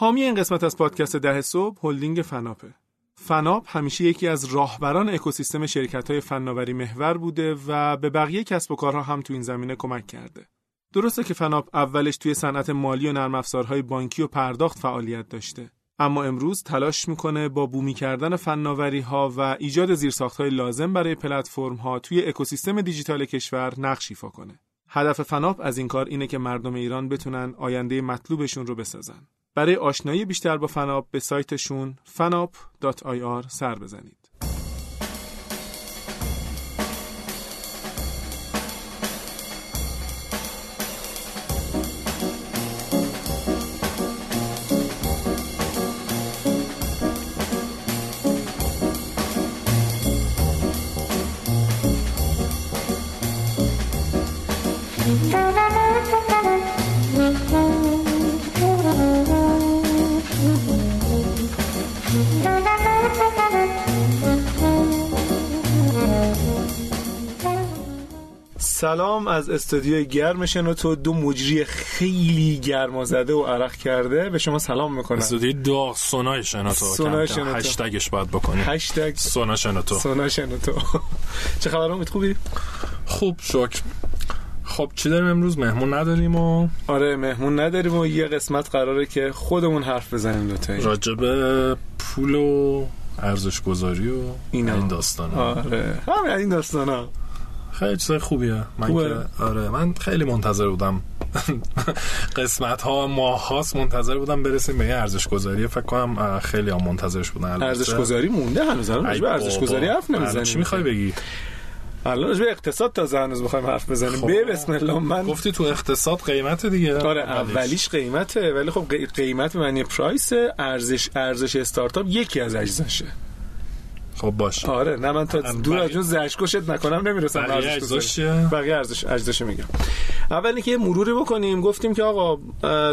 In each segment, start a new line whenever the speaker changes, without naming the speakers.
حامی این قسمت از پادکست ده صبح هلدینگ فناپه. فناپ همیشه یکی از راهبران اکوسیستم شرکت های فناوری محور بوده و به بقیه کسب و کارها هم تو این زمینه کمک کرده. درسته که فناپ اولش توی صنعت مالی و نرم افزارهای بانکی و پرداخت فعالیت داشته. اما امروز تلاش می‌کنه با بومی کردن فناوری ها و ایجاد زیرساخت های لازم برای پلتفرم ها توی اکوسیستم دیجیتال کشور نقش ایفا کنه. هدف فناپ از این کار اینه که مردم ایران بتونن آینده مطلوبشون رو بسازن. برای آشنایی بیشتر با فناپ به سایتشون fanap.ir سر بزنید. سلام از استودیوی گرم شنوتو دو مجری خیلی گرما زده و عرق کرده. به شما سلام می‌کنم.
استودیوی دو سونای شنوتو.
سونای شنوتو.
هشتگش باید بکنی
هشتگ.
سونا شنوتو.
سونا شنوتو. چه خبر امید؟ خوبی؟
خوب شکر. خب چی داریم امروز؟ مهمون نداریم و
آره مهمون نداریم و یه قسمت قراره که خودمون حرف بزنیم دوتایی
راجب پول و ارزش گذاری و
اینا.
این داستان
آره. همین این داستان ها
خیلی چیزای خوبیه من
خوبه.
که آره من خیلی منتظر بودم قسمت ها ماه هاست منتظر بودم برسیم به یه ارزش گذاری فکر کنم خیلی هم منتظرش بودن.
ارزش گذاری مونده هنوز راجع به ارزش. گذاری حرف نمی‌زنیم
چی می‌خوای بگی
الان به اقتصاد تازه هنوز می‌خوایم حرف بزنیم
خب.
به بسم الله من
گفتی تو اقتصاد قیمت دیگه
آره
اولیش.
قیمته ولی خب قی- قیمت معنی پرایس ارزش ارزش استارتاپ یکی از اجزاشه
خب باش.
آره نه من تا دور از جون زشکشت نکنم نمی‌رسم
بقیه
ارزش؟ بقیه ارزش اجزاش میگم. اول اینکه مروری بکنیم. گفتیم که آقا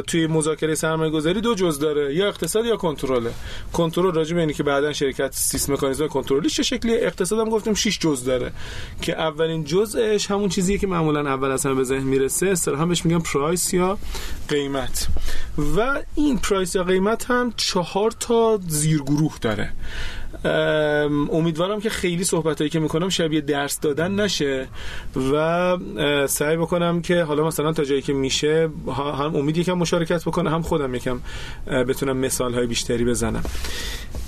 توی مذاکره سرمایه گذاری دو جز داره یا اقتصاد یا کنترله. کنترل راجع به اینه که بعدا شرکت سیستم مکانیزم کنترلیش چه شکلیه. اقتصاد هم گفتیم 6 جز داره. که اولین جزءش همون چیزیه که معمولا اول از همه به ذهن می‌رسه. اصطلاحا بهش میگن پرایس یا قیمت. و این پرایس یا قیمت هم چهار تا زیرگروه داره. امیدوارم که خیلی صحبت هایی که می‌کنم شبیه درس دادن نشه و سعی بکنم که حالا مثلا تا جایی که میشه هم امید یکم مشارکت بکنه هم خودم یکم بتونم مثال های بیشتری بزنم.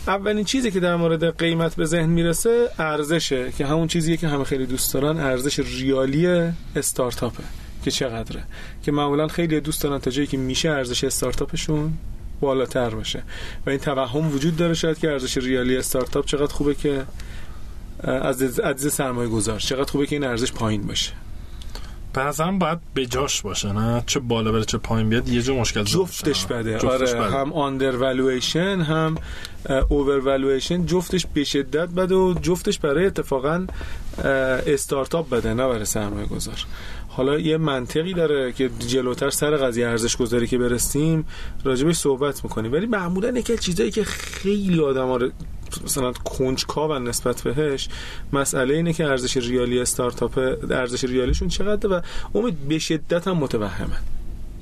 اولین چیزی که در مورد قیمت به ذهن می‌رسه ارزشه که همون چیزیه که همه خیلی دوست دارن ارزش ریالی استارتاپه که چقدره. که معمولا خیلی دوست دارن تا جایی که میشه ارزش استارتاپشون بالاتر باشه. و این توهم وجود داره شاید که ارزش ریالی استارتاپ چقدر خوبه که از عدد سرمایه گذار چقدر خوبه که این ارزش پایین باشه.
به نظرم باید به جاش باشه نه؟ چه بالا بره چه پایین بیاد یه جا مشکل
جفتش. بده.
جفتش
آره
بده.
هم آندر والویشن هم اوور والویشن جفتش به شدت بده و جفتش برای اتفاقا استارتاپ بده نه برای سرمایه گذار حالا یه منطقی داره که جلوتر سر قضیه ارزش گذاری که برسیم راجبش صحبت می‌کنیم. ولی معمولا یکی چیزایی که خیلی آدم رو مثلا کنجکاو نسبت بهش مسئله اینه که ارزش ریالی استارتاپ ارزش ریالیشون چقدره و امید به شدت هم متوهمه.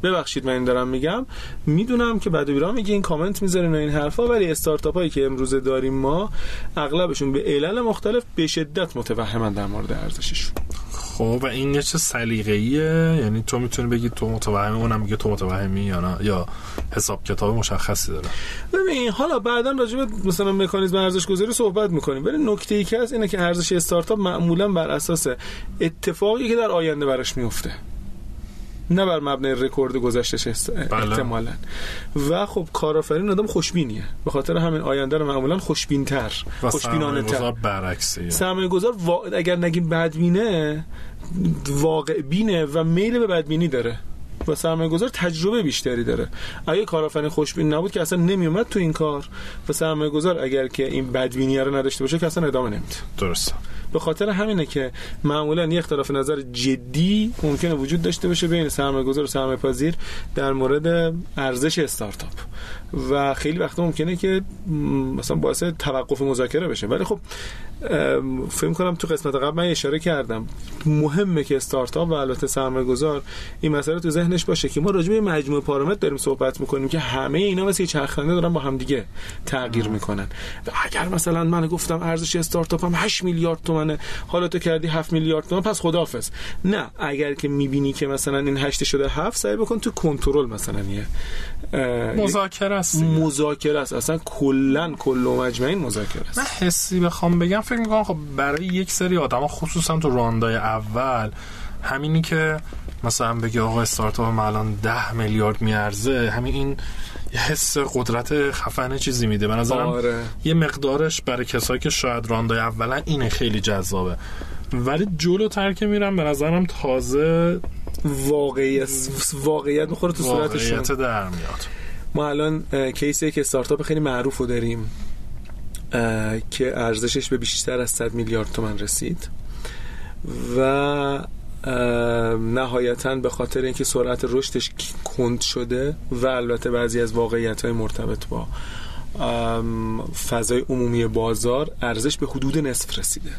ببخشید من این دارم میگم. می‌دونم که بعد بیرام میگه این کامنت می‌ذارین و این حرفا ولی استارتاپ هایی که امروزه داریم ما اغلبشون به علل مختلف به شدت متوهمن در مورد ارزششون.
خب و این یه چه سلیقه‌ایه؟ یعنی تو می‌تونی بگی تو متوهمی اونم میگه تو متوهمی یا نه؟ یا حساب کتاب مشخصی داره؟
ببین حالا بعدا راجع به مثلا مکانیزم ارزش گذاری صحبت می‌کنیم. ولی نکته ای که هست اینه که ارزش استارتاپ معمولا بر اساس اتفاقی که در آینده براش میفته نه بر مبنای رکورد گذشتش است- احتمالا. و خب کارآفرین آدم خوشبینیه. به خاطر همین آینده رو معمولا خوشبینتر خوشبینانه تر
برعکسه.
سرمایه گذار وا... اگر نگیم بدبینه واقع بینه و میل به بدبینی داره. و سرمایه گذار تجربه بیشتری داره. اگه کارآفرین خوشبین نبود که اصلا نمیومد تو این کار و سرمایه گذار اگر که این بدبینی رو نداشته باشه که اصلا ادامه نمیده.
درست
به خاطر همینه که معمولا یه اختلاف نظر جدی ممکنه وجود داشته باشه بین سرمایه گذار و سرمایه پذیر در مورد ارزش استارتاپ. و خیلی وقتا ممکنه که مثلا باعث توقف مذاکره بشه. ولی خب فکر کنم تو قسمت قبل من اشاره کردم. مهمه که استارتاپ و البته سرمایه گذار این مسئله تو ذهنش باشه که ما راجع به مجموعه پارامتر داریم صحبت می‌کنیم که همه اینا مثل چرخنده دارن با هم دیگه تغییر می‌کنن. و اگر مثلا من گفتم ارزش استارتاپ هم 8 میلیارد تومنه حالا تو کردی 7 میلیارد تومن پس خداحافظ. نه اگر که می‌بینی که مثلا این 8 شده 7 سعی بکن تو کنترل مثلا یه
مذاکره است
مذاکره است. اصلا کلا کل و مجمعین مذاکره است.
من حسی بخوام بگم فکر می‌کنم خب برای یک سری آدما خصوصا تو راندای اول همینی که مثلا بگی آقا استارتاپ من الان 10 میلیارد میارزه همین این حس قدرت خفنه چیزی میده. به نظرم
آره.
یه مقدارش برای کسایی که شاید راندای اولا اینه خیلی جذابه. ولی جلوتر که میرم به نظرم تازه
واقعیت واقعیت می‌خوره تو صورتشون.
واقعیت در میاد.
ما الان کیسی که استارتاپ خیلی معروف رو داریم که ارزشش به بیشتر از 100 میلیارد تومن رسید. و نهایتا به خاطر اینکه سرعت رشدش کند شده و البته بعضی از واقعیت های مرتبط با فضای عمومی بازار ارزش به حدود نصف رسیده.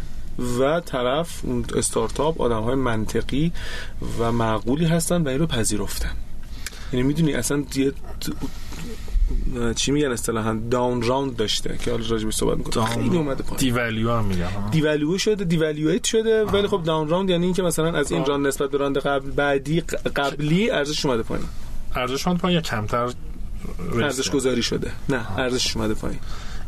و طرف استارتاپ آدم های منطقی و معقولی هستن و این رو پذیرفتن. یعنی می‌دونی اصلا چی میگن اصطلاحا؟ داون راوند داشته که حالا راجع صحبت می‌کنم خیلی اومده پایین.
دیوالو هم میگن
دیوالو شده دیوالویت شده آه. ولی خب داون راوند یعنی اینکه مثلا از این راند نسبت به راند قبل بعدی قبلی ارزش اومده پایین.
ارزش اومده پایین یا کمتر
ارزش گذاری شده. نه ارزش اومده پایین.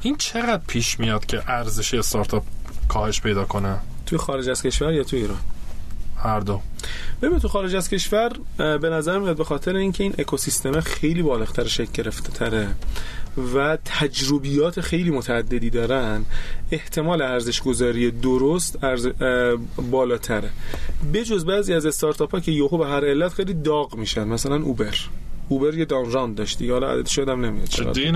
این چقدر پیش میاد که ارزش استارتاپ کاهش پیدا کنه؟
توی خارج از کشور یا تو ایران؟
هر دو.
ببین تو خارج از کشور به نظر میاد به خاطر اینکه این اکوسیستم خیلی بالاتر شکل گرفته تره و تجربیات خیلی متعددی دارن احتمال ارزش گذاری درست ارز... بالاتره. بجز بعضی از استارتاپ ها که یهو به هر علت خیلی داغ میشن مثلا اوبر. اوبر یه داون راند داشتی حالا عدد شدم نمیاد
جدی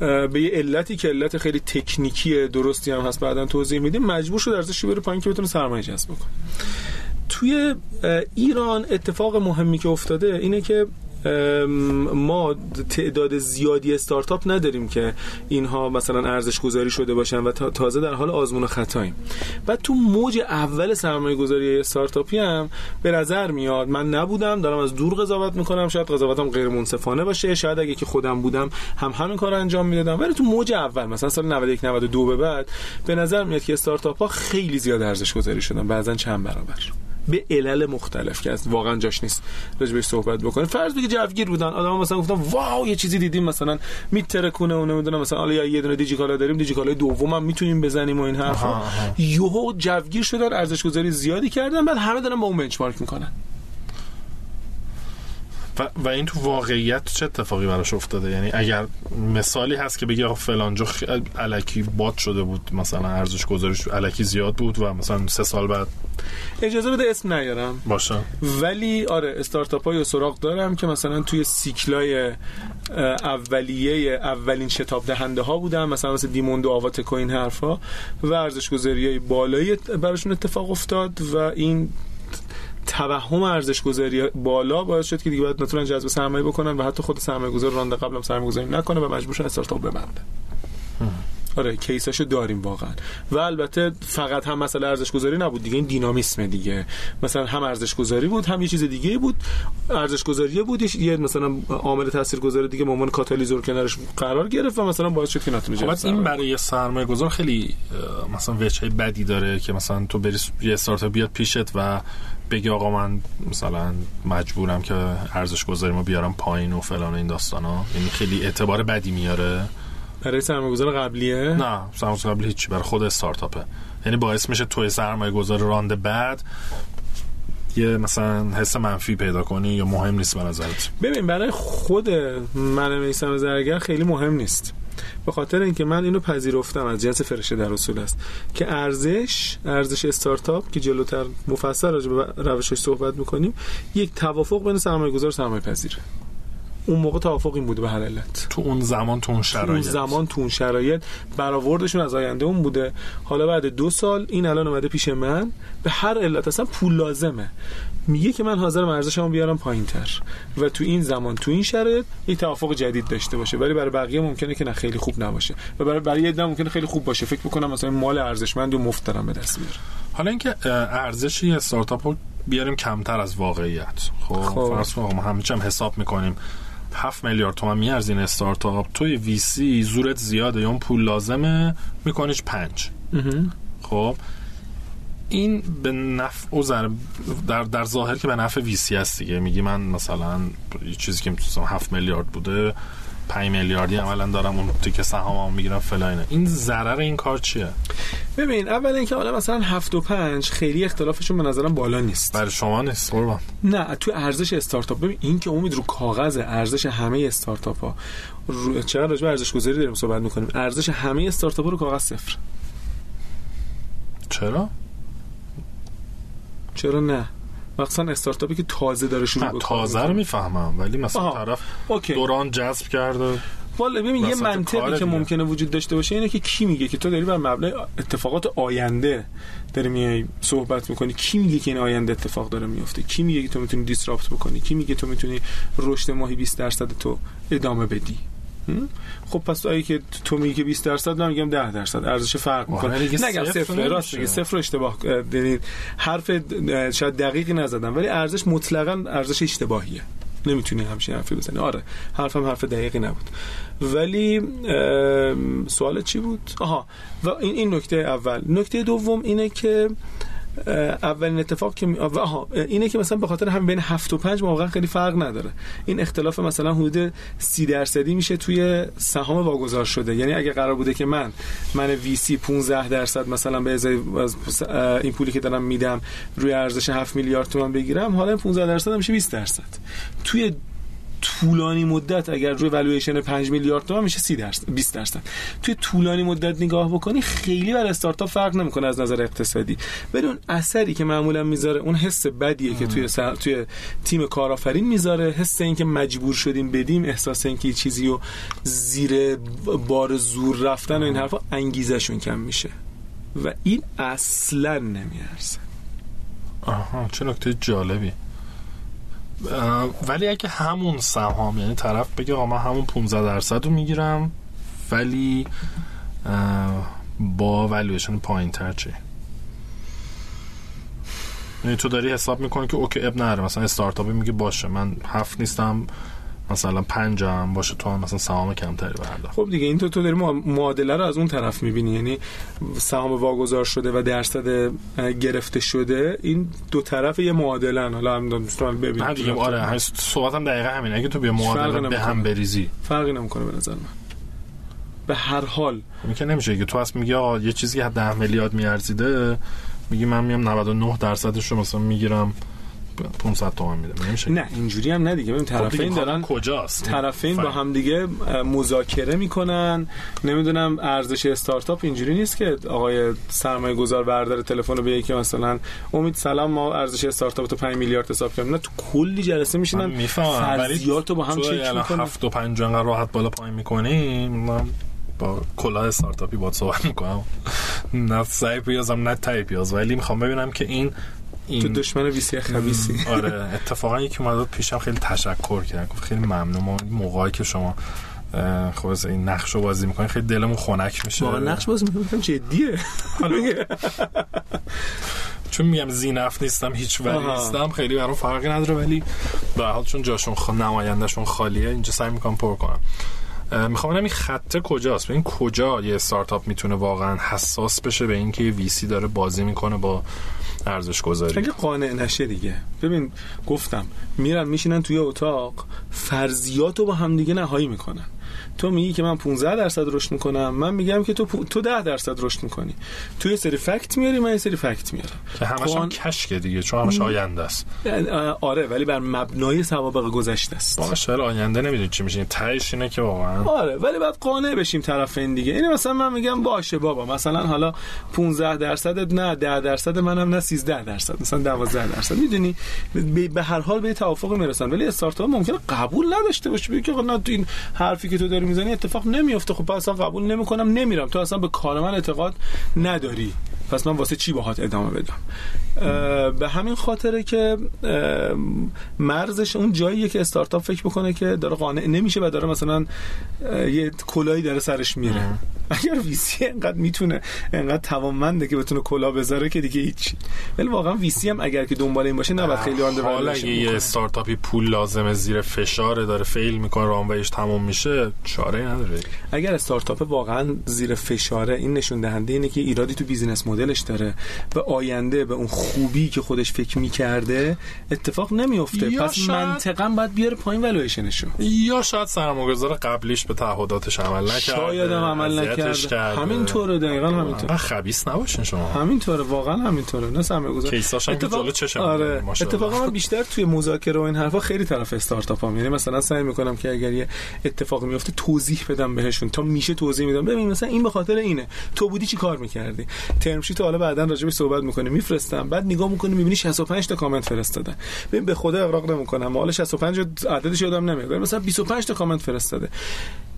به یه علتی که علت خیلی تکنیکی درستی هم هست بعدا توضیح میدیم. مجبور شد ارزشش بره پایین که بتونه سرمایه جذب کنه توی ایران اتفاق مهمی که افتاده اینه که ما تعداد زیادی استارتاپ نداریم که اینها مثلا ارزش گذاری شده باشن و تازه در حال آزمون و خطاییم. و تو موج اول سرمایه گذاری استارتاپی هم به نظر میاد من نبودم دارم از دور قضاوت می‌کنم شاید قضاوتم غیر منصفانه باشه شاید اگه که خودم بودم هم همین کار انجام می‌دادم. ولی تو موج اول مثلا سال 91 92 به بعد به نظر میاد که استارتاپ ها خیلی زیاد ارزش گذاری شدن بعضا چند برابر. به علل مختلف که از واقعا جاش نیست راجبش صحبت بکنه فرض بگی جوگیر بودن. آدم مثلا گفتن واو یه چیزی دیدیم مثلا میترکونه و نمی‌دونم مثلا حالا یه دونه دیجیکالا داریم دیجیکالا دوم هم می‌تونیم بزنیم و این حرفا. یهو جوگیر شدن ارزش گذاری زیادی کردن بعد همه دارن با اون بنچمارک می‌کنن.
و, و این تو واقعیت چه اتفاقی براش افتاده؟ یعنی اگر مثالی هست که بگی آقا فلانجا علکی باد شده بود مثلا ارزش گذاریش علکی زیاد بود و مثلا سه سال بعد
اجازه بده اسم نیارم.
باشه.
ولی آره استارتاپ های سراغ دارم که مثلا توی سیکلای اولیه اولین شتاب دهنده ها بودن مثلا مثل دیموند و آوات کوین حرفا. و ارزش گذاری های بالایی براشون اتفاق افتاد و این توهم ارزش گذاری بالا باعث شد که دیگه باید نتونن جذب سرمایه بکنن و حتی خود سرمایه گذار رانده قبلم سرمایه گذاری نکنه و مجبور شد استارتاپ ببنده آره کیساشو داریم واقعا. و البته فقط هم مسئله ارزش گذاری نبود دیگه این دینامیسم دیگه. مثلا هم ارزش گذاری بود هم یه چیز دیگه بود. ارزش گذاری بود یه مثلا عامل تاثیرگذار دیگه به عنوان کاتالیزور کنارش قرار گرفت و مثلا باعث شد که نتونه
خب این برای سرمایه گذار خیلی مثلا وجه بدی داره که مثلا تو بری یه استارتاپ بیاد پیشت و بگی آقا من مثلا مجبورم که ارزش گذاریمو بیارم پایین و فلان این داستانا یعنی خیلی اعتبار بدی میاره.
برای سرمایه‌گذار قبلیه؟
نه سرمایه‌گذار قبلی هیچی برای خود استارتاپه یعنی باعث میشه توی سرمایه گذار راند بعد یه مثلا حس منفی پیدا کنی یا مهم نیست به نظرت؟
ببین برای خود من میسم زرگر خیلی مهم نیست. به خاطر اینکه من اینو پذیرفتم از جنس فرشه در اصول است که ارزش ارزش استارتاپ که جلوتر مفصل راجع به روشش صحبت می‌کنیم یک توافق بین سرمایه گذار و سرمایه پذیره اون موقع توافق این بوده به هر علت.
تو اون زمان تو اون شرایط
اون زمان تو اون شرایط. برآوردشون از آینده اون بوده. حالا بعد دو سال این الان اومده پیش من. به هر علت اصلا پول لازمه. میگه که من حاضرم ارزشمو بیارم پایین تر و تو این زمان تو این شرایط یک توافق جدید داشته باشه. ولی برای بقیه ممکنه که نه خیلی خوب نباشه. و برای برای یه ممکنه خیلی خوب باشه. فکر می‌کنم مثلا مال ارزشمند و مفت دارم به دست میارم
حالا اینکه ارزش یه استارتاپ رو بیاریم کمتر از واقعیت. خب, خب. فرض ما همه هم حساب می‌کنیم. 7 میلیارد تومن میارزین استارتاپ توی وی سی زورت زیاده یا اون پول لازمه میکنیش پنج. خب این به نفع و در, در ظاهر که به نفع ویسی هست دیگه. میگی من مثلا یه چیزی که مثلا 7 میلیارد بوده 5 میلیاردی عملا دارم اون تیک سهاممو می‌گیرم فلاینه این ضرر این کار چیه؟
ببین اول اینکه حالا مثلا 7 و 5 خیلی اختلافشون به نظرم بالا نیست.
برای شما نیست قربان.
نه تو ارزش استارتاپ. ببین این که امید رو کاغذ ارزش همه استارتاپ ها رو... چقدر راجع ارزش گذاری داریم صحبت می‌کنیم؟ ارزش همه استارتاپ رو کاغذ صفر.
چرا؟
چرا نه؟ مثلا استارتاپی که تازه داره شروع
بکنه. تازه رو می‌فهمم ولی مثلا آها. طرف اوکی. دوران جذب کرده.
والا ببین یه منطقی که ممکنه وجود داشته باشه اینه که کی میگه که تو داری بر مبنای اتفاقات آینده داری میای صحبت می‌کنی. کی میگه که این آینده اتفاق داره میفته کی میگه که تو می‌تونی دیسراپت بکنی؟ کی میگه تو می‌تونی رشد ماهی 20 درصد تو ادامه بدی؟ خب پس اگه که تو میگی که 20 درصد من میگم 10 درصد. ارزش فرق می‌کنه. نگم صفر راست میگی. صفر اشتباه یعنی حرف شاید دقیقی نزدم ولی ارزش مطلقا ارزش اشتباهیه. نمی‌تونی همچین حرفی بزنی. آره حرفم حرف دقیقی نبود. ولی سوال چی بود؟ آها و این این نکته اول. نکته دوم اینه که اولین اتفاق که آها اینه که مثلا به خاطر هم بین 7 و 5 واقعا خیلی فرق نداره. این اختلاف مثلا حدود 30 درصدی میشه توی سهام واگذار شده. یعنی اگه قرار بوده که من من وی سی 15 درصد مثلا به ازای از این پولی که دارم میدم روی ارزش 7 میلیارد تومان بگیرم حالا 15 درصد میشه 20 درصد. توی طولانی مدت اگر روی والویشن 5 میلیارد تومان میشه 30 درصد 20 درصد. توی طولانی مدت نگاه بکنی خیلی بر استارتاپ فرق نمی‌کنه از نظر اقتصادی. اون اثری که معمولا می‌ذاره اون حس بدیه که توی سر... توی تیم کارآفرین می‌ذاره حس اینکه مجبور شدیم بدیم احساس اینکه چیزی رو زیر بار زور رفتن و این حرفا انگیزشون کم میشه. و این اصلا نمیارزه.
آها چه نکته جالبی. ولی اگه همون سهام یعنی طرف بگه آقا من همون 15 درصد رو می‌گیرم ولی با والویشن پایین تر چه؟ یعنی تو داری حساب می‌کنی که OK اب نره مثلا استارتاپی میگه باشه من هفت نیستم مثلا پنجم باشه تو هم مثلا سهام کمتری بردار.
خب دیگه این تو تو داری معادله رو از اون طرف می‌بینی. یعنی سهام واگذار شده و درصد گرفته شده این دو طرف یه معادله حالا هم دوستان ببینید
دیگه آره صحبت هم دقیقه همینه. اگه تو بیا معادله به هم بریزی.
فرقی نمی‌کنه به نظر من. به هر حال.
این که نمیشه. که تو اصلا میگی آقا یه چیزی که 10 میلیارد میارزیده میگی من میام 99 درصدش رو مثلا می‌گیرم. 500 تومن میده. نمیشه
نه اینجوری هم نه دیگه. ببین طرفین دارن
کجاست؟
طرفین با هم دیگه مذاکره می‌کنن. نمی‌دونم ارزش استارتاپ اینجوری نیست که آقای سرمایه گذار بردار تلفن رو بگه که مثلا امید سلام ما ارزش استارتاپ تو 5 میلیارد حساب کردیم. نه تو کلی جلسه میشینن. فرضیات رو با هم چک
می‌کنن. 7 و 5 انقدر راحت بالا پایین می‌کنیم با کلاه استارتاپی با صحبت می‌کنم. نه سعی پیازم نه تای پیاز. ولی می‌خوام ببینم که این
این... تو دشمن ویسی خبیسی
آره اتفاقا یکی اومد پیشم خیلی تشکر کرد. گفت خیلی ممنون. ما موقعی که شما خب این نقش رو بازی می‌کنی خیلی دلمون خنک میشه.
واقعا نقش بازی می‌کنم جدیه.
چون میگم زینف نیستم هیچ ولی نیستم خیلی برام فرقی نداره ولی به حال چون جاشون خ... نمایندهشون خالیه اینجا سعی می‌کنم پر کنم. می‌خوام این خطه کجاست؟ این کجا یه استارتاپ می‌تونه واقعا حساس بشه به اینکه یه ویسی داره بازی می‌کنه با ارزش گذاری
اگه قانع نشه دیگه. ببین گفتم میرن میشینن توی اتاق فرضیات رو با هم دیگه نهایی می‌کنن. تو میگی که من 15 درصد رشد می‌کنم. من میگم که تو تو 10 درصد رشد می‌کنی. تو یه سری فکت میاری من یه سری فکت میارم.
که همش هم کشکه دیگه چون همش آینده است.
آره ولی بر مبنای سوابق گذشته است.
باشه آینده نمی‌دونی چی میشه تهش اینه که واقعا
آره ولی بعد قانع بشیم طرف این دیگه. این مثلا من میگم باشه بابا مثلا حالا 15 درصد نه 10 درصد منم نه 13 درصد مثلا 12 درصد. می‌دونی؟ به هر حال به توافق می‌رسن. ولی استارتاپ ممکنه قبول نداشته باشه بگه نه این حرفی که تو داری می‌زنی اتفاق نمیفته خب اصلا قبول نمی‌کنم نمیرم. تو اصلا به کار من اعتقاد نداری. پس من واسه چی باهات ادامه بدم؟ به همین خاطره که مرزش اون جاییه که استارتاپ فکر بکنه که داره قانع نمیشه و داره مثلا یه کلاهی داره سرش میره. اگر VC انقدر می‌تونه انقدر توانمنده که بتونه کلاه بذاره که دیگه هیچی ولی واقعا VC هم اگر که دنبال این باشه نباید خیلی آن
حالا اگه یه استارتاپی پول لازمه زیر فشار داره fail می‌کنه runway ش تموم میشه چاره نداره.
اگر استارتاپ واقعا زیر فشاره این نشون دهنده اینه که ایرادی تو business model ش داره و آینده به اون خوبی که خودش فکر می‌کرده اتفاق نمیفته پس شاید... منطقا باید بیاره پایین والویشنشو
یا شاید سرمایه‌گذار قبلیش به تعهداتش عمل نکرده
شاید عمل نکرده. همینطوره دقیقاً همینطوره.
خبیث نباشین شما.
همینطوره واقعا همینطوره. نه سرمایه‌گذار.
کیساش هم اتفاق... جلو چشم
آره. اتفاقا من بیشتر توی مذاکره و این حرفا خیلی طرف استارتاپ هم یعنی مثلا سعی می‌کنم که اگر یه اتفاقی میفته توضیح بدم بهشون. تا میشه توضیح میدم. ببین مثلا این به خاطر اینه. تو بودی چی کار می‌کردی؟ ترم شیت حالا بعدا راجع صحبت می‌کنه میفرستم. بعد نگاه می‌کنه می‌بینی 65 تا کامنت فرستاده. ببین به خدا اقراق نمی‌کنم. حالا 65 عددش یادم نمیاد. مثلا 25 تا کامنت فرستاده.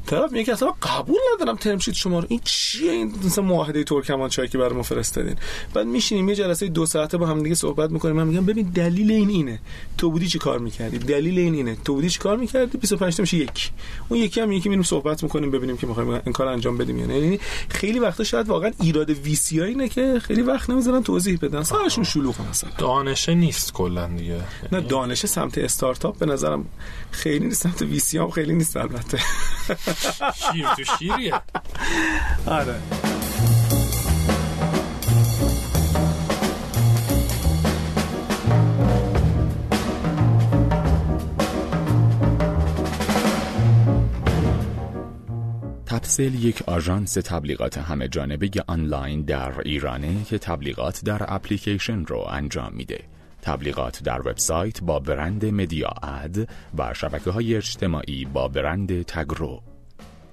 طرف میگه اصلا قبول ندارم ترم شیت شما رو. این چیه این مثلا معاهده ترکمانچای که برای ما فرستادین؟ بعد میشینیم یه جلسه دو ساعته با هم دیگه صحبت می‌کنیم. من میگم ببین دلیل این اینه. تو بودی چی کار می‌کردی؟ دلیل این اینه. تو بودی چی کار می‌کردی؟ 25 تا میشه یک. اون یکی هم یکی میریم صحبت می‌کنیم ببینیم که می‌خوایم این کار انجام بدیم یا نه. یعنی خیلی وقتا شاید واقعا ایراد وی سی اینه که خیلی وقت نمی‌ذارن توضیح بدن. سرشون شلوغه مثلا.
دانشه نیست کلا دیگه. نه
دانشه سمت استارتاپ به نظرم خیلی نیست. سمت وی سی هم خیلی نیست البته.
شیر تو شیریه.
آره.
تپسل یک آژانس تبلیغات همه جانبه آنلاین در ایرانه که تبلیغات در اپلیکیشن رو انجام میده. تبلیغات در وبسایت با برند مدیا اد و شبکه های اجتماعی با برند تگرو.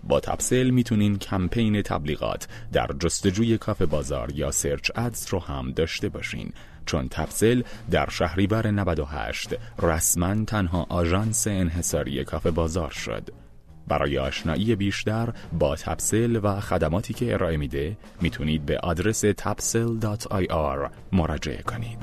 با تپسل می‌تونین کمپین تبلیغات در جستجوی کافه بازار یا سرچ ادز رو هم داشته باشین. چون تپسل در شهریور 98 رسما تنها آژانس انحصاری کافه بازار شد. برای آشنایی بیشتر با تپسل و خدماتی که ارائه میده می‌تونید به آدرس tapsel.ir مراجعه کنید.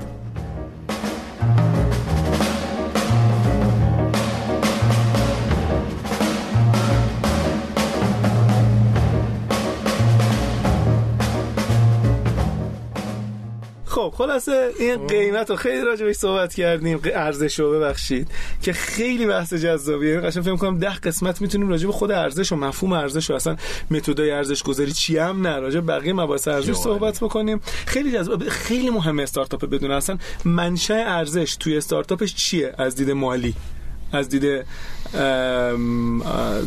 خلاصه این خب. قیمت رو خیلی راجع صحبت کردیم ارزش رو ببخشید که خیلی بحث جذابیه. قشنگ فکر کنم ده قسمت می‌تونیم راجع به خود ارزش و مفهوم ارزش و اصلا متدای ارزش گذاری چی هم نه. راجع بقیه مباحث ارزش صحبت بکنیم. خیلی جذاب. خیلی مهمه استارتاپ بدون اصلا منشأ ارزش توی استارتاپش چیه؟ از دید مالی. از دید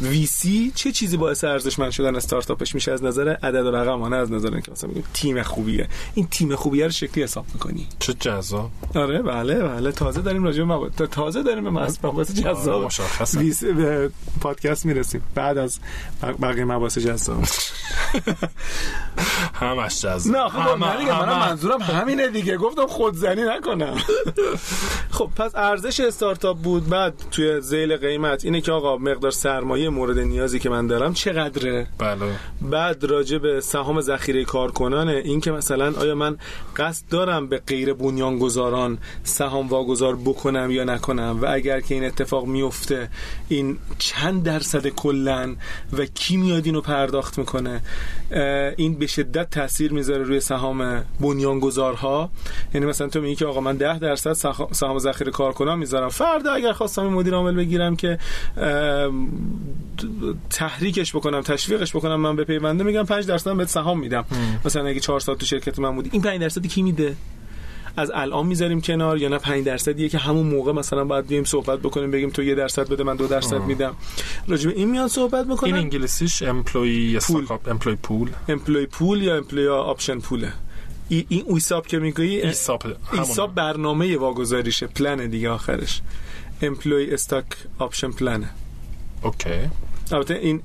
وی سی چه چیزی باعث ارزشمند شدن استارتاپش میشه از نظر عدد و رقم؟ از نظر اینکه مثلا تیم خوبیه. این تیم خوبیه رو شکلی حساب می‌کنی.
چه جذاب.
آره بله بله. تازه داریم راجع به تازه داریم به مباحث جذاب. مشخصه به پادکست می‌رسیم. بعد از بقیه مباحث جذاب.
همش جذاب.
نه خب من منظورم همینه دیگه. گفتم خودزنی نکنم. خب پس ارزش استارتاپ بود. بعد توی زیل قیمت اینه که آقا مقدار سرمایه مورد نیازی که من دارم چقدره؟
بله.
بعد راجع به سهام ذخیره کارکنانه این که مثلا آیا من قصد دارم به غیر بنیانگذاران سهام واگذار بکنم یا نکنم؟ و اگر که این اتفاق میفته این چند درصد کلن و کی میاد اینو پرداخت می‌کنه؟ این به شدت تاثیر می‌ذاره روی سهام بنیانگذارها. یعنی مثلا تو میگی که آقا من 10 درصد سهام ذخیره کارکنان می‌ذارم. فردا اگر خواستم مدیر عامل بگیرم که تحریکش بکنم تشویقش بکنم من به پیونده میگم 5 درصد بهت سهام میدم. مثلا اگه 4 سال تو شرکت من بودی این 5 درصدی کی میده؟ از الان می‌ذاریم کنار یا نه؟ 5 درصدیه که همون موقع مثلا باید بیایم صحبت بکنیم بگیم تو یه درصد بده من دو درصد. میدم. راجع این میان صحبت
این
می‌کنن
انگلیسیش employee
pool.
employee pool
employee pool یا employee option pool ه ای- این ESOP که می‌گویی
ESOP
ESOP برنامه واگذاریشه پلن دیگه آخرش. employee stock option plan
ه OK
البته این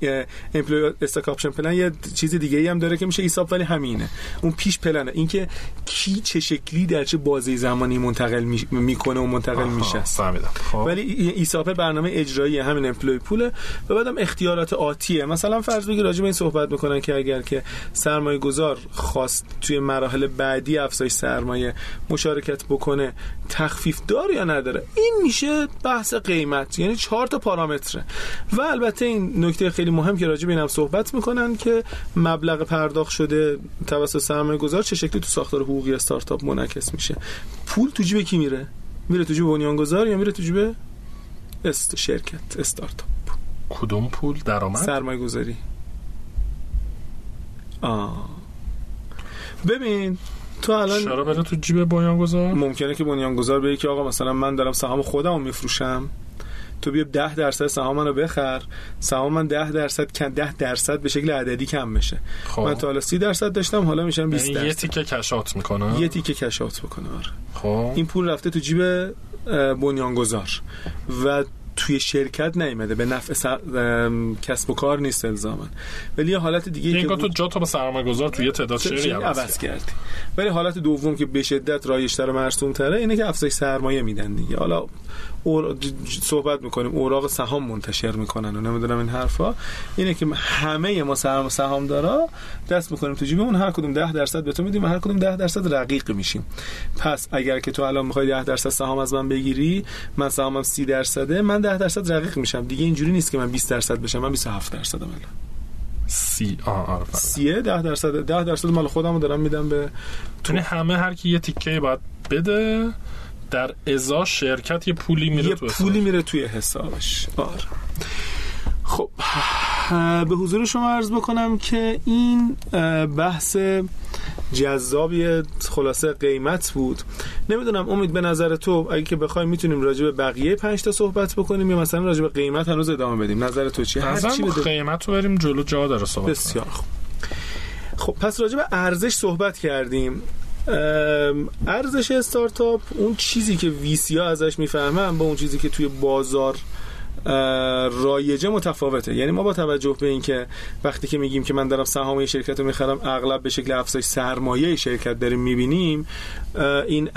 employee stock option plan یه چیز دیگه ای هم داره که میشه ESOP ولی همینه. اون P ش plan ه. اینکه کی چه شکلی در چه بازه زمانی منتقل می- می‌کنه و منتقل میشه.
فهمیدم. خب.
ولی ESOP برنامه اجرایی همین employee pool ه. و بعدم اختیارات آتیه. مثلا فرض بگیر راجع به این صحبت می‌کنن که اگر که سرمایه گذار خواست توی مراحل بعدی افزایش سرمایه مشارکت بکنه تخفیف داره یا نداره؟ این میشه بحث قیمت. یعنی چهار تا پارامتره. و البته این نکته خیلی مهم که راجع به اینم صحبت می‌کنن که مبلغ پرداخت شده توسط سرمایه گذار چه شکلی تو ساختار حقوقی استارتاپ منعکس میشه. پول تو جیب کی میره؟ میره تو جیب بنیانگذار یا میره تو جیب است شرکت استارتاپ؟
کدوم پول درآمد؟
سرمایه گذاری آه. ببین تو الان
چرا بره تو جیب بنیانگذار؟
ممکنه که بنیانگذار بگه که آقا مثلا من دارم سهام خودم رو میفروشم. تو بیا 10 درصد سهام منو بخر سهام من 10 درصد کم 10 درصد به شکل عددی کم بشه.
خب.
من تا حالا 30 درصد داشتم حالا میشم 20
یعنی یه
درصد.
تیکه کشات می‌کنه
یه تیکه کشات بکنه آره.
خب.
این پول رفته تو جیب بنیانگذار. و توی شرکت نیومده به نفع سر- ام، کسب و کار نیست الزاما. ولی یه حالت دیگه
این
که
کار تو جا تو به سرمایه گذار تو یه تعداد شعری عوض
عوض
کرد.
کردی. ولی حالت دوم که به شدت رایجتر و مرسوم تره اینه که افزایش سرمایه میدن دیگه. حالا اور... صحبت می‌کنیم. اوراق سهام منتشر می‌کنن و نمی‌دونم این حرفا. اینه که همه ما سهام سهام دارا دست می‌کنیم تو جیبمون. هر کدوم 10 درصد به تو میدیم و هر کدوم 10 درصد رقیق میشیم. پس اگر که تو الان می‌خوای 10 درصد سهام از من بگیری من سهامم 30 درصده من 10 درصد رقیق میشم. دیگه اینجوری نیست که من 20 درصد بشم. من 27 درصدم الان.
سی آه.
سیه 10 درصد 10 درصد مال خودم رو دارم میدم به
یعنی همه هر کی یه تیکه باید بده در ازا شرکت یه پولی میره
یه
تو
پولی میره توی حسابش. آره. خب به حضور شما عرض بکنم که این بحث جذابی خلاصه قیمت بود. نمی‌دونم امید به نظر تو اگه که بخوایم می‌تونیم راجع به بقیه پنج تا صحبت بکنیم یا مثلا راجع به قیمت هنوز ادامه بدیم؟ نظر تو چیه؟ هر چی
قیمت رو بریم جلو جا داره صحبت
بسیار خب پس راجع به ارزش صحبت کردیم. ارزش استارتاپ اون چیزی که ویسی ها ازش می‌فهمن با اون چیزی که توی بازار رایجه متفاوته. یعنی ما با توجه به اینکه وقتی که میگیم که من دارم سهام یه شرکت رو می‌خرم اغلب به شکل افزایش سرمایه شرکت داریم می‌بینیم این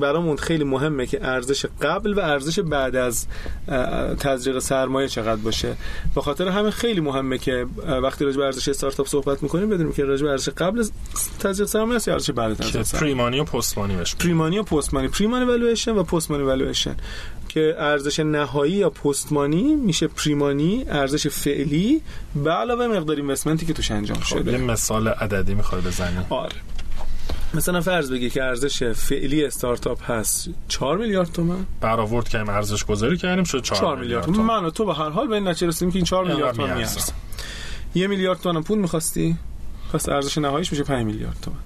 برامون خیلی مهمه که ارزش قبل و ارزش بعد از تزریق سرمایه چقدر باشه. به خاطر همه خیلی مهمه که وقتی راجع به ارزش استارتاپ صحبت می‌کنیم بدونیم که راجع به ارزش قبل تزریق سرمایه است یا ارزش بعد از تزریق سرمایه؟
pre-money و post-money بهش میگن.
pre-money و post-money pre-money valuation و post-money valuation که ارزش نهایی یا post-money میشه pre-money ارزش فعلی. به علاوه مقدار investment ی که توش انجام
خب
شده.
یه مثال عددی می‌خوای بزنی؟
آره. مثلا فرض بگی که ارزش فعلی استارتاپ هست 4 میلیارد تومن.
برآورد کردیم ارزش گذاری کردیم شد 4,
4 میلیارد تومن. من و تو به هر حال به این نتیجه رسیدیم که این 4 میلیارد تومن.
میارزه.
یه میلیارد تومن پول می‌خواستی؟ پس ارزش نهاییش میشه 5 میلیارد تومن.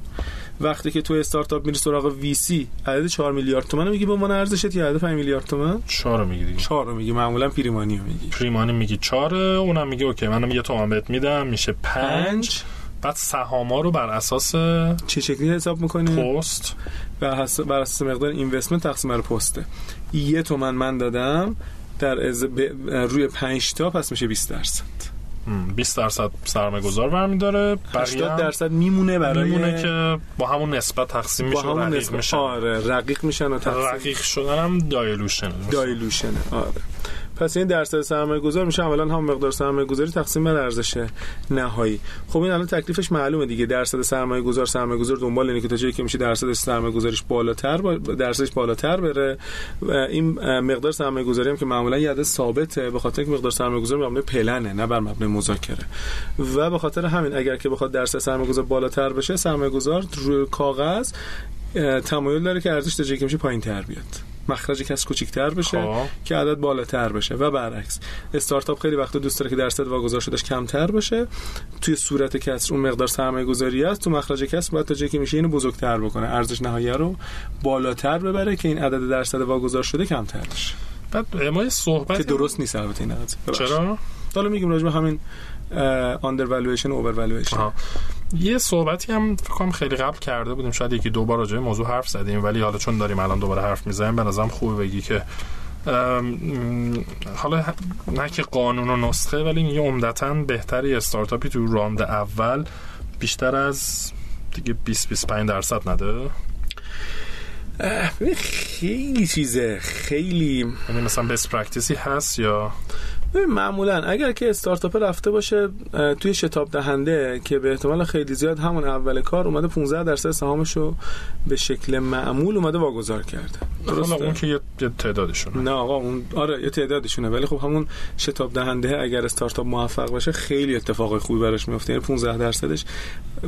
وقتی که تو استارتاپ میری سراغ وی سی عدد 4 میلیارد تومن میگی به عنوان ارزشت یا عدد 5 میلیارد تومن؟
4 رو میگی دیگه.
4 رو میگی معمولا پریمانی رو میگی.
پریمانی میگی 4 اونم میگه اوکی منم یه تومن بهت میدم میشه 5
5
بعد سهاما رو بر اساس
چه شکلی حساب می‌کنی؟
پست.
بر اساس بر اساس مقدار اینوستمنت تقسیم بر پسته. یه تومن من دادم در از ب... روی 5 تا پس میشه 20 درصد.
20 درصد سرمایه گذار برمیداره
80 درصد میمونه برای
میمونه که با همون نسبت تقسیم
با
میشه و
همون
رقیق
نسبت.
میشن.
آره رقیق میشن و تقسیم
رقیق شدن هم دایلوشن
دایلوشنه آره. پس این درصد سرمایه گذار میشه اولا هم مقدار سرمایه گذاری تقسیم بر ارزش نهایی. خب این الان تکلیفش معلومه دیگه. درصد سرمایه گذار سرمایه گذار دنبال اینه که تا جایی که میشه درصد سرمایه گذاریش بالاتر با درصدش بالاتر بره. و این مقدار سرمایه گذاری هم که معمولا یه عدد ثابته به خاطر اینکه مقدار سرمایه گذاری مبنی پلنه نه بر مبنای مذاکره. و به خاطر همین اگر که بخواد درصد سرمایه گذار بالاتر بشه سرمایه گذار روی کاغذ تمایل داره که ارزش تا جایی که میشه پایین تر بیاد. مخرج کسب کوچیک‌تر بشه
خب.
که عدد بالاتر بشه. و برعکس استارتاپ خیلی وقتا دوست داره که درصد واگذار شدهش کمتر بشه. توی صورت کسر اون مقدار سرمایه گذاری است تو مخرج کسر باید تا جایی که میشه اینو بزرگتر بکنه ارزش نهایی رو بالاتر ببره که این عدد درصد واگذار شده کمتر بشه.
بعد ما صحبت
که درست نیست البته این ببخشید.
چرا؟
حالا میگیم راجع همین under valuation و over
valuation. یه صحبتی هم فکر کنم خیلی قبل کرده بودیم شاید یکی دو بار راجع موضوع حرف زدیم ولی حالا چون داریم الان دوباره حرف می‌زنیم به نظرم خوبه بگی که حالا نه که قانون و نسخه ولی میگه عمدتا بهتره استارتاپی تو round اول بیشتر از دیگه 20 25 درصد نده.
خیلی چیزه خیلی
یعنی مثلا best practice ی هست یا؟
ببین معمولا اگر که استارتاپ رفته باشه توی شتاب دهنده که به احتمال خیلی زیاد همون اول کار اومده 15 درصد سهامش رو به شکل معمول اومده واگذار کرده.
حالا اون که یه, تعدادشونه.
نه آقا اون آره یه تعدادشونه. ولی خب همون شتاب دهنده اگر استارتاپ موفق باشه خیلی اتفاقای خوبی براش میفته. یعنی 15 درصدش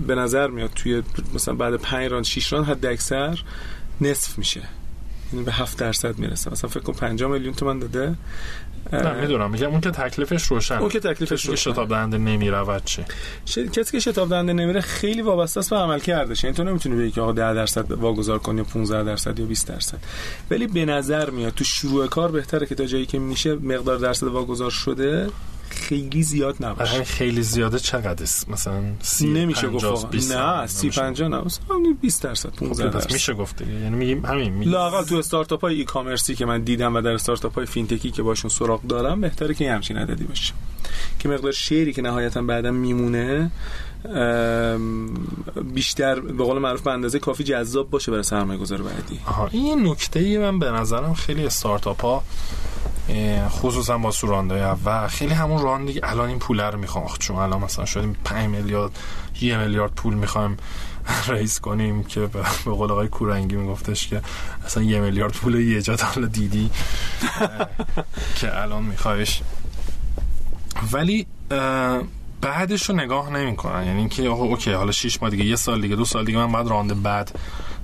به نظر میاد توی مثلا بعد 5 راند 6 راند حد اکثر نصف میشه. یعنی به 7 درصد می‌رسه. مثلا فکر کن 5 میلیون تومن داده.
نه. می‌دونم. میگم اون که تکلیفش روشن
اون که تکلیفش روشن.
شتاب دهنده نمی‌رود چی؟
ش... کسی که شتاب دهنده نمیره خیلی وابسته است به عمل کردش. یعنی تو نمی‌تونی بگی که آقا 10 درصد واگذار کنی یا 15 درصد یا 20 درصد. ولی به نظر میاد تو شروع کار بهتره که تا جایی که میشه مقدار درصد واگذار شده خیلی زیاد نباشه.
خیلی زیاده چقدر است مثلا سی
نمیشه گفت
50
آقا.
20
نه سی
نمیشه.
50 نه مثلا 20 درصد 15
خب،
درصد.
میشه گفت یعنی میگیم همین می...
لاقل تو استارتاپ های ای کامرسی که من دیدم و در استارتاپ های فینتکی که باشون سراغ دارم بهتره که همچین عددی باشه. که مقدار شیری که نهایتا بعدا میمونه بیشتر به قول معروف به اندازه کافی جذاب باشه برای سرمایه گذار بعدی.
آها این نکته ای من به نظرم خیلی استارتاپ ها خصوصا با سورانده اول. خیلی همون راندی الان این پول رو می‌خوام. چون الان مثلا شدیم 5 میلیارد یه میلیارد پول می‌خوایم رئیس کنیم که به قول آقای کورنگی میگفتش که اصلا یه میلیارد پول یه جا حالا دیدی؟ که الان میخوایش. ولی بعدش رو نگاه نمی‌کنن. یعنی اینکه okay حالا 6 ماه دیگه یه سال دیگه دو سال دیگه من بعد round بعد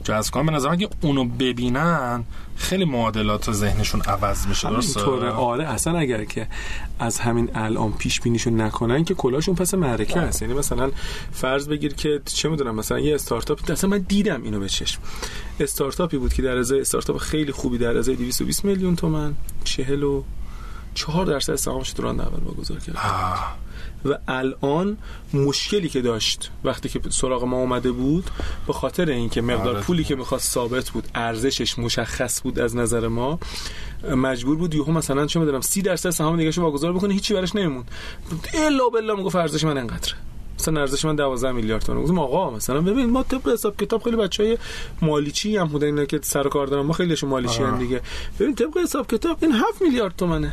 جذب کنم به نظر اگه اونو ببینن خیلی معادلات ذهنشون عوض میشه درسته؟
آره اصلا اگر که از همین الان پیش بینیشو نکنن که کلاهشون پس معرکه است. یعنی مثلا فرض بگیر که چه می‌دونم مثلا یه استارتاپ اصلا من دیدم اینو به چشم. استارتاپی بود که در ازای استارتاپ خیلی خوبی در ازای 220 میلیون تومن 44 درصد سهامش تو راند اول واگذار کرد
آه،
و الان مشکلی که داشت وقتی که سراغ ما اومده بود به خاطر اینکه مقدار
آره.
پولی که می‌خواست ثابت بود ارزشش مشخص بود از نظر ما مجبور بود یهو مثلا چه می‌دونم 30 درصد سهام دیگه واگذار بکنه هیچی براش نمیمون الا بالله می‌گفت ارزش من انقدره مثلا ارزش من 12 میلیارد تومان گفتم آقا مثلا ببین ما طبق حساب کتاب خیلی بچهای مالیچی هم بودن اینا که سر کار دارن. ما خیلیشون مالیچی هم. دیگه. ببین طبق حساب کتاب این 7 میلیارد تومنه.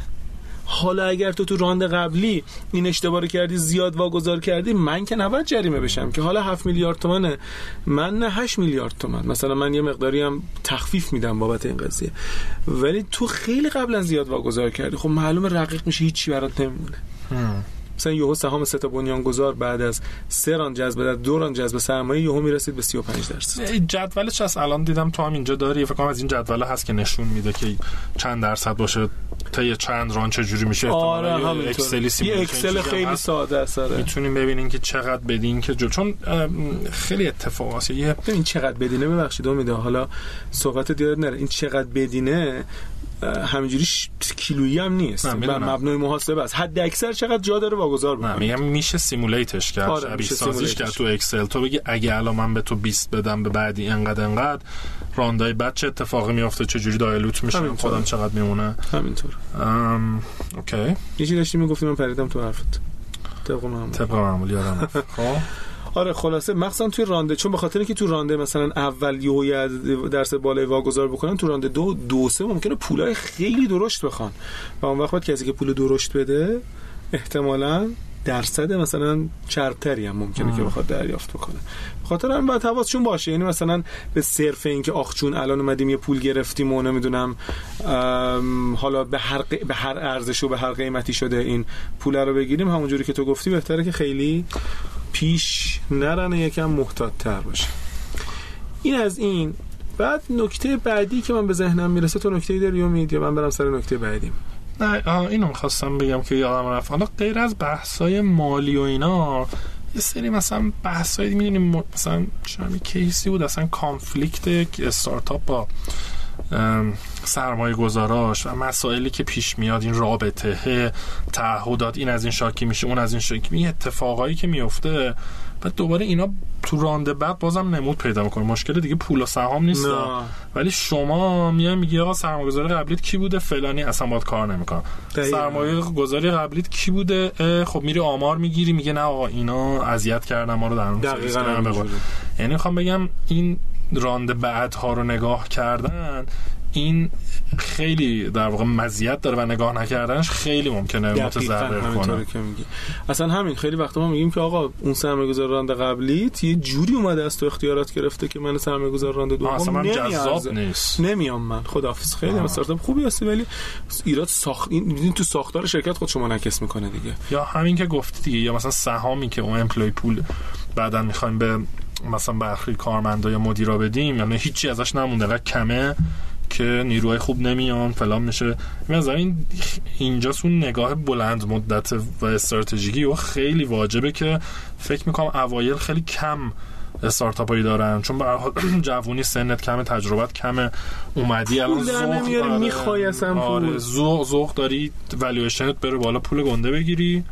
حالا اگر تو تو راند قبلی این اشتباه رو کردی زیاد واگذار کردی من که نباید جریمه بشم که حالا 7 میلیارد تومنه. من نه 8 میلیارد تومن. مثلا من یه مقداری هم تخفیف میدم بابت این قضیه. ولی تو خیلی قبلا زیاد واگذار کردی. خب معلومه رقیق میشه هیچی برات نمیمونه. مثلا یهو سهام سه تا بنیانگذار بعد از سه ران جذب در دو ران جذب سرمایه یهو می‌رسید به 35 درصد.
جدولش هست الان دیدم تو هم اینجا داری. فکر کنم از این جدول هست که نشون میده که چند درصد باشه تا یه چند ران چه جوری میشه.
آره
احتمالاً یه
اکسل خیلی. ساده است آره.
می‌تونیم ببینیم که چقدر بدین که جو چون خیلی اتفاق هست. یه
این چقدر بدینه ببخشید میده حالا صحبت دیاد نره. این چقدر بدینه همینجوری کیلویی هم نیست.
می‌دونم.
مبنای محاسبه است. حد اکثر چقدر جا داره واگذار
نه
بکنی
میگم میشه سیمولیتش کرد
آره، میشه
سازیش
سیمولیتش.
کرد تو اکسل تو بگی اگه الان من به تو 20 بدم به بعدی انقدر انقدر راندای بعد چه اتفاقی میافته چه جوری دایلوت میشه. خودم چقدر میمونه؟
همینطور.
ام، اوکی.
یه چیزی داشتی می‌گفتی من پریدم تو حرفت. طبق معمول.
طبق معمول یادم. خب.
آره خلاصه. مخصوصا توی رانده چون به خاطر اینکه تو رانده مثلا اول یه درصد بالای واگذار بکنن تو رانده دو دو سه ممکنه پولای خیلی درشت بخوان. و اون وقت باید کسی که پول درشت بده احتمالا درصد مثلا چربتری هم ممکنه که بخواد دریافت بکنه. خاطر همین باید حواسشون باشه. یعنی مثلا به صرف اینکه آخ چون الان اومدیم یه پول گرفتیم و نمی‌دونم حالا به هر ق- به هر ارزش و به هر قیمتی شده این پول رو بگیریم همونجوری که تو گفتی بهتره که خیلی پیش نرن یکم محتاط تر باشه. این از این. بعد نکته بعدی که من به ذهنم می‌رسه تو نکته داری امید؟ یا من برم سر نکته بعدیم؟
نه اینو می‌خواستم بگم که یادم رفت. حالا غیر از بحثای مالی و اینا یه سری مثلا بحثایی می‌دونیم مثلا چه کیسی بود اصلا کانفلیکت استارتاپ با سرمایه گذاراش و مسائلی که پیش میاد این رابطه تعهدات این از این شاکی میشه اون از این شاکی این اتفاقایی که میفته بعد دوباره اینا تو رانده بعد بازم نمود پیدا می‌کنه. مشکل دیگه پول و سهام نیست. ولی شما میای میگی آقا سرمایه‌گذار قبلیت کی بوده؟ فلانی اصلا باید کار نمی‌کنه. سرمایه گذاری قبلیت کی بوده؟ خب میری آمار می‌گیری میگه نه آقا اینا اذیت کردن ما رو در اون یعنی می‌خوام بگم این رانده بعدها رو نگاه کردن این خیلی در واقع مزیت داره و نگاه نکردنش خیلی ممکنه متضرر کنه.
که میگی. اصلا همین خیلی وقتا ما میگیم که آقا اون سرمایه‌گذار رانده قبلی یه جوری اومده از تو اختیارات گرفته که من سرمایه‌گذار رانده دوم
اصلا جذاب نیست.
نمیام من. خداحافظ. خیلی استارتاپ خوبی هستی ولی ایراد ساخت این تو ساختار شرکت خود شما نکس می‌کنه دیگه.
یا همین که گفتی دیگه یا مثلا سهامی که اون امپلوی پول بعدا می‌خوایم به مثلا برخی کارمندا یا مدیرا بدیم یعنی هیچی ازش نمونده کمه که نیروهای خوب نمیان فلان میشه. مثلا این اینجاست اون نگاه بلند مدت و استراتژیکی و خیلی واجبه که فکر می‌کنم اوایل خیلی کم استارتاپ هایی دارن. چون به جوونی سنت کمه تجربت کمه اومدی الان
ذوق می‌خوای اصلا
آره ذوق داری والویشنت بره بالا پول گنده بگیری.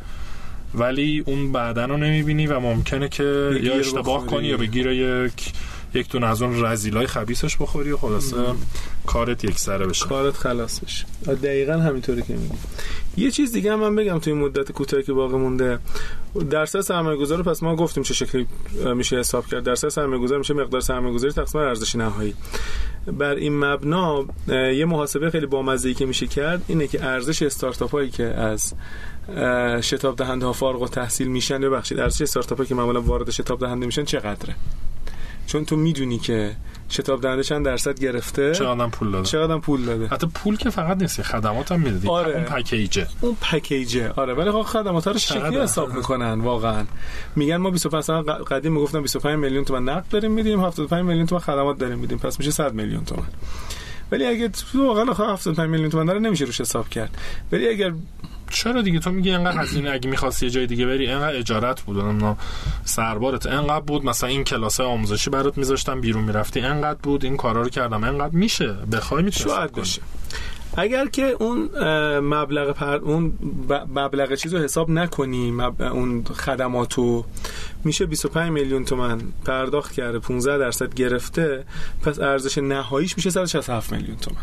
ولی اون بعدن رو نمی‌بینی و ممکنه که یا اشتباه کنی یا بگیره یک یک دونه از اون رزیلای خبیسش بخوری و خلاصه کارت یک سره بشه.
کارت خلاص بشه. دقیقا همینطوری که میگی. یه چیز دیگه هم من بگم توی مدت کوتاهی که باقی مونده. درصد سرمایه گذار پس ما گفتیم چه شکلی میشه حساب کرد. درصد سرمایه گذار میشه مقدار سرمایه گذاری تقسیم ارزش نهایی. بر این مبنا یه محاسبه خیلی بامزه‌ای که میشه کرد اینه که ارزش استارتاپ هایی که از شتاب دهنده ها فارغ و تحصیل میشن. ببخشید ارزش استارتاپ که معمولا وارد شتاب دهنده میشن چقدره؟ چون تو می‌دونی که شتاب دهنده چند درصد گرفته؟
چقدر پول داده؟
چقدر پول داده؟
حتی پول که فقط نیست خدمات هم میده
آره.
اون پکیجه.
اون پکیجه. آره ولی خب خدمات رو شکلی حساب می‌کنن واقعا. میگن ما 25 قدیم می‌گفتن 25 میلیون تومان نقد داریم میدیم 75 میلیون تومان خدمات داریم میدیم. پس میشه 100 میلیون تومان ولی اگه تو واقعا 75 میلیون تومان داره نمیشه روش حساب کرد. ولی اگر
چرا دیگه؟ تو میگی انقدر هزینه اگه می‌خواستی یه جای دیگه بری انقدر اجارت بود. نمی‌دونم سربارت انقدر بود. مثلا این کلاس آموزشی برات میذاشتم بیرون می‌رفتی انقدر بود. این کارا رو کردم انقدر میشه. بخوای می‌تونی
بشه اگر که اون مبلغ پر اون مبلغ چیز رو حساب نکنی اون خدماتو میشه 25 میلیون تومن پرداخت کرده 15 درصد گرفته پس ارزش نهاییش میشه 167 میلیون تومن.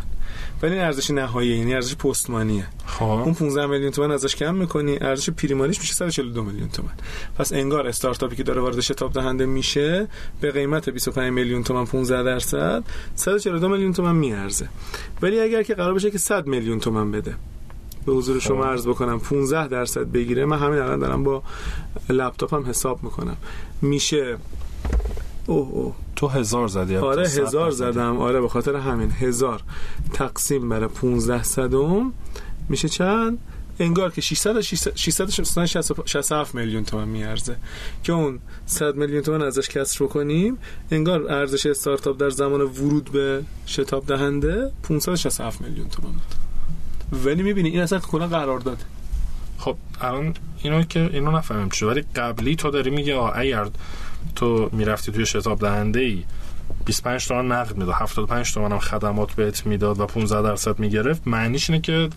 ولی ارزش نهایی یعنی ارزش پستمانیه.
خب.
اون 15 میلیون تومان ازش کم می‌کنی ارزش پریماریش میشه 142 میلیون تومان پس انگار استارتاپی که داره وارد شتاب دهنده میشه به قیمت 25 میلیون تومان 15 درصد 142 میلیون تومان میارزه. ولی اگر که قرار بشه که 100 میلیون تومان بده به حضور شما خب. عرض بکنم 15 درصد بگیره من همین الان دارم با لپتاپم حساب می‌کنم. میشه اوه اوه.
تو هزار زدی
آره هزار زدم. آره به خاطر همین. هزار. تقسیم بر 15 صدم. میشه چند؟ انگار که 600 667 میلیون تومان میارزه. که اون 100 میلیون تومان ازش کسر کنیم انگار ارزش استارتاپ در زمان ورود به شتاب دهنده 567 میلیون تومان بود. ولی می‌بینی این اصلا کلا قرار داده
خب الان اینو که اینو نفهمم چه ولی قبلی تو داری میگه اگر تو می‌رفتی توی شتاب دهنده ای 25 تومن نقد می‌داد. 75 تومن هم خدمات بهت می‌داد و 15 درصد می‌گرفت. معنیش اینه که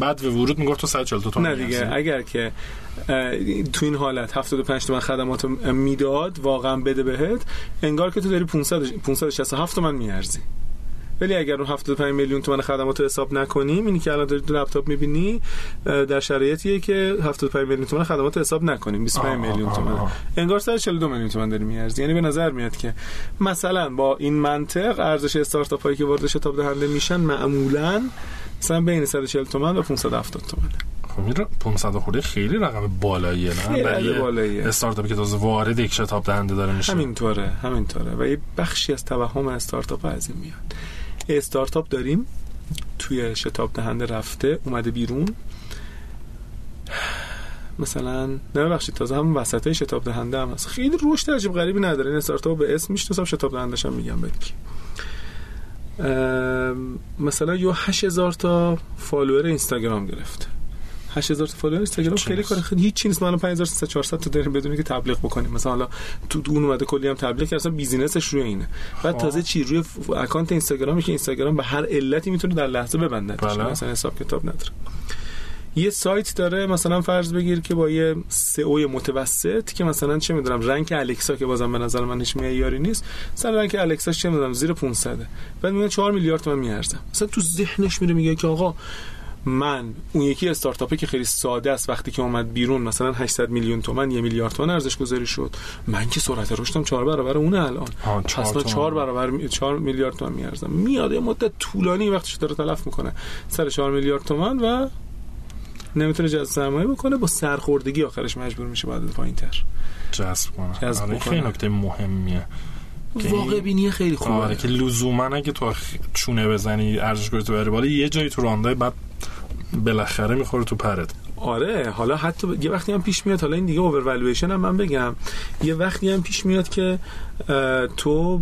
بعد به ورود می‌گفت تو 140 تومن
نه دیگه اگر که تو این حالت 75 تومن خدمات می‌داد واقعا بده بهت انگار که تو داری 500 567 تومن میارزی. ولی اگر اون 75 میلیون تومان خدمات رو حساب نکنیم اینی که الان دارید تو لپتاپ می‌بینی در شرایطیه که 75 میلیون تومان خدمات رو حساب نکنیم 25 میلیون تومان. انگار سر 42 میلیون تومان داری میارزی. یعنی به نظر میاد که مثلا با این منطق ارزش استارتاپ هایی که وارد شتاب دهنده میشن معمولا مثلا بین 140 تومان و 570 تومان
خب 500 خورده خیلی رقم بالاییه نه؟
برای بالاییه.
استارتاپی که تازه وارد یک شتاب دهنده داره میشه.
همینطوره همینطوره. و یه بخشی از توهم استارتاپ از این میاد. استارتاپ داریم. توی شتاب دهنده رفته اومده بیرون. مثلا نه ببخشید تازه هم وسط شتاب دهنده هم هست. خیلی رشد عجیب غریبی نداره. این استارتاپ به اسم می‌شناسم شتاب دهندش هم میگم بهت مثلا یه 8000 تا follower اینستاگرام گرفته 8000 تا follower اینستاگرام خیلی کار خیلی هیچ چیز ما الان 5400 تا داریم بدون که تبلیغ بکنیم. مثلا حالا تو اون اومده کلی هم تبلیغ کرد. اصلا business ش روی اینه. بعد تازه چی؟ روی account اینستاگرامی که اینستاگرام به هر علتی می‌تونه در لحظه ببنده.
بله.
مثلا حساب کتاب نداره. یه سایت داره مثلا فرض بگیر که با یه SEO متوسط که مثلا چه می‌دونم rank الکسا که بازم به نظر من هیچ معیاری نیست. مثلا رنگ الکسا چه می‌دونم زیر 500 بعد میگه 4 میلیارد تومن میارزه. مثلا تو ذهنش میره میگه که آقا من اون یکی استارتاپی که خیلی ساده است وقتی که اومد بیرون مثلا 800 میلیون تومن یه میلیارد تومن ارزش گذاری شد. من که سرعت رشدم 4 برابر اونه الان. پس من 4 برابر 4 میلیارد تومن میارزم. میاد یه مدت طولانی وقتش داره تلف می‌کنه. سر 4 میلیارد تومن و نمی‌تونه جذب سرمایه بکنه با سرخوردگی آخرش مجبور میشه بعد پایین تر
جذب کنه.
جذب
آره. خیلی نکته مهمیه.
واقع بینی خیلی خوبه.
آره که لزوما اگه تو چونه بزنی ارزش بری بالا یه جایی تو راندای بعد بالاخره می‌خوره تو پرت.
آره حالا حتی یه وقتی هم پیش میاد حالا این دیگه اوورولویشن هم من بگم. یه وقتی هم پیش میاد که تو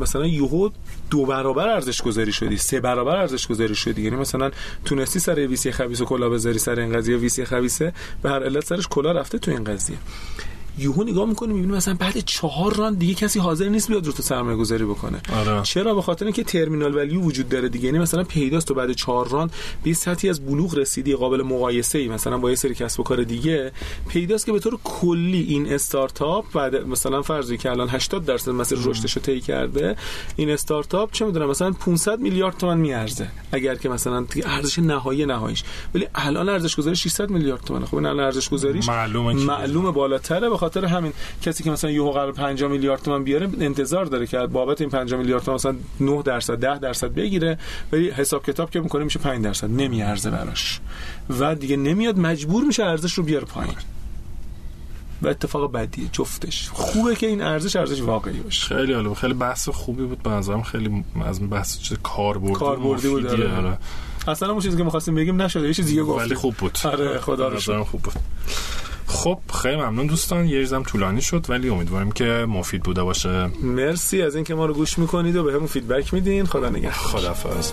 مثلا یهو دو برابر ارزش گذاری شدی سه برابر ارزش گذاری شدی. یعنی مثلا تونستی سر ویسی خبیث و کلا بذاری سر این قضیه ویسی خبیثه به هر علت سرش کلا رفته تو این قضیه. یهو نگاه می‌کنی می‌بینی مثلا بعد چهار راند دیگه کسی حاضر نیست بیاد رو تو سرمایه گذاری بکنه.
آره.
چرا؟ به خاطر اینکه ترمینال ولیو وجود داره دیگه. یعنی مثلا پیداست تو بعد چهار راند به سطحی از بلوغ رسیدی قابل مقایسه ای مثلا با یه سری کسب و کار دیگه. پیداست که به طور کلی این استارتاپ بعد مثلا فرضی که الان 80 درصد مسیر رشدش رو طی کرده این استارتاپ چه می‌دونم مثلا 500 میلیارد تومان میارزه. اگر که مثلا ارزش نهایی نهاییش. ولی الان ارزش گذاری 600 میلیارد تومانه. خب این الان ارزش گذاریش
معلومه
معلومه بالاتره. خاطر همین کسی که مثلا یهو قرار 5 میلیارد تومان بیاره انتظار داره که بابت این 5 میلیارد تومان مثلا 9 درصد 10 درصد بگیره ولی حساب کتاب که می‌کنه میشه 5 درصد نمیارزه براش. و دیگه نمیاد مجبور میشه ارزش رو بیاره پایین. و اتفاق بدیه جفتش. خوبه که این ارزش ارزش واقعی باشه.
خیلی عالی بود. خیلی بحث خوبی بود. به نظرم خیلی از بحث چیز کاربردی
کاربردی بود،. آره.
آره.
اصلا اون چیزی که می‌خواستیم بگیم نشده یه چیز دیگه گفتیم.
ولی خوب بود.
آره خدا رو
خوب بود. خب خیلی ممنون دوستان یه ریزم طولانی شد ولی امیدواریم که مفید بوده باشه.
مرسی از اینکه ما رو گوش می‌کنید و بهمون فیدبک میدین. خدا نگهدار.
خدافظ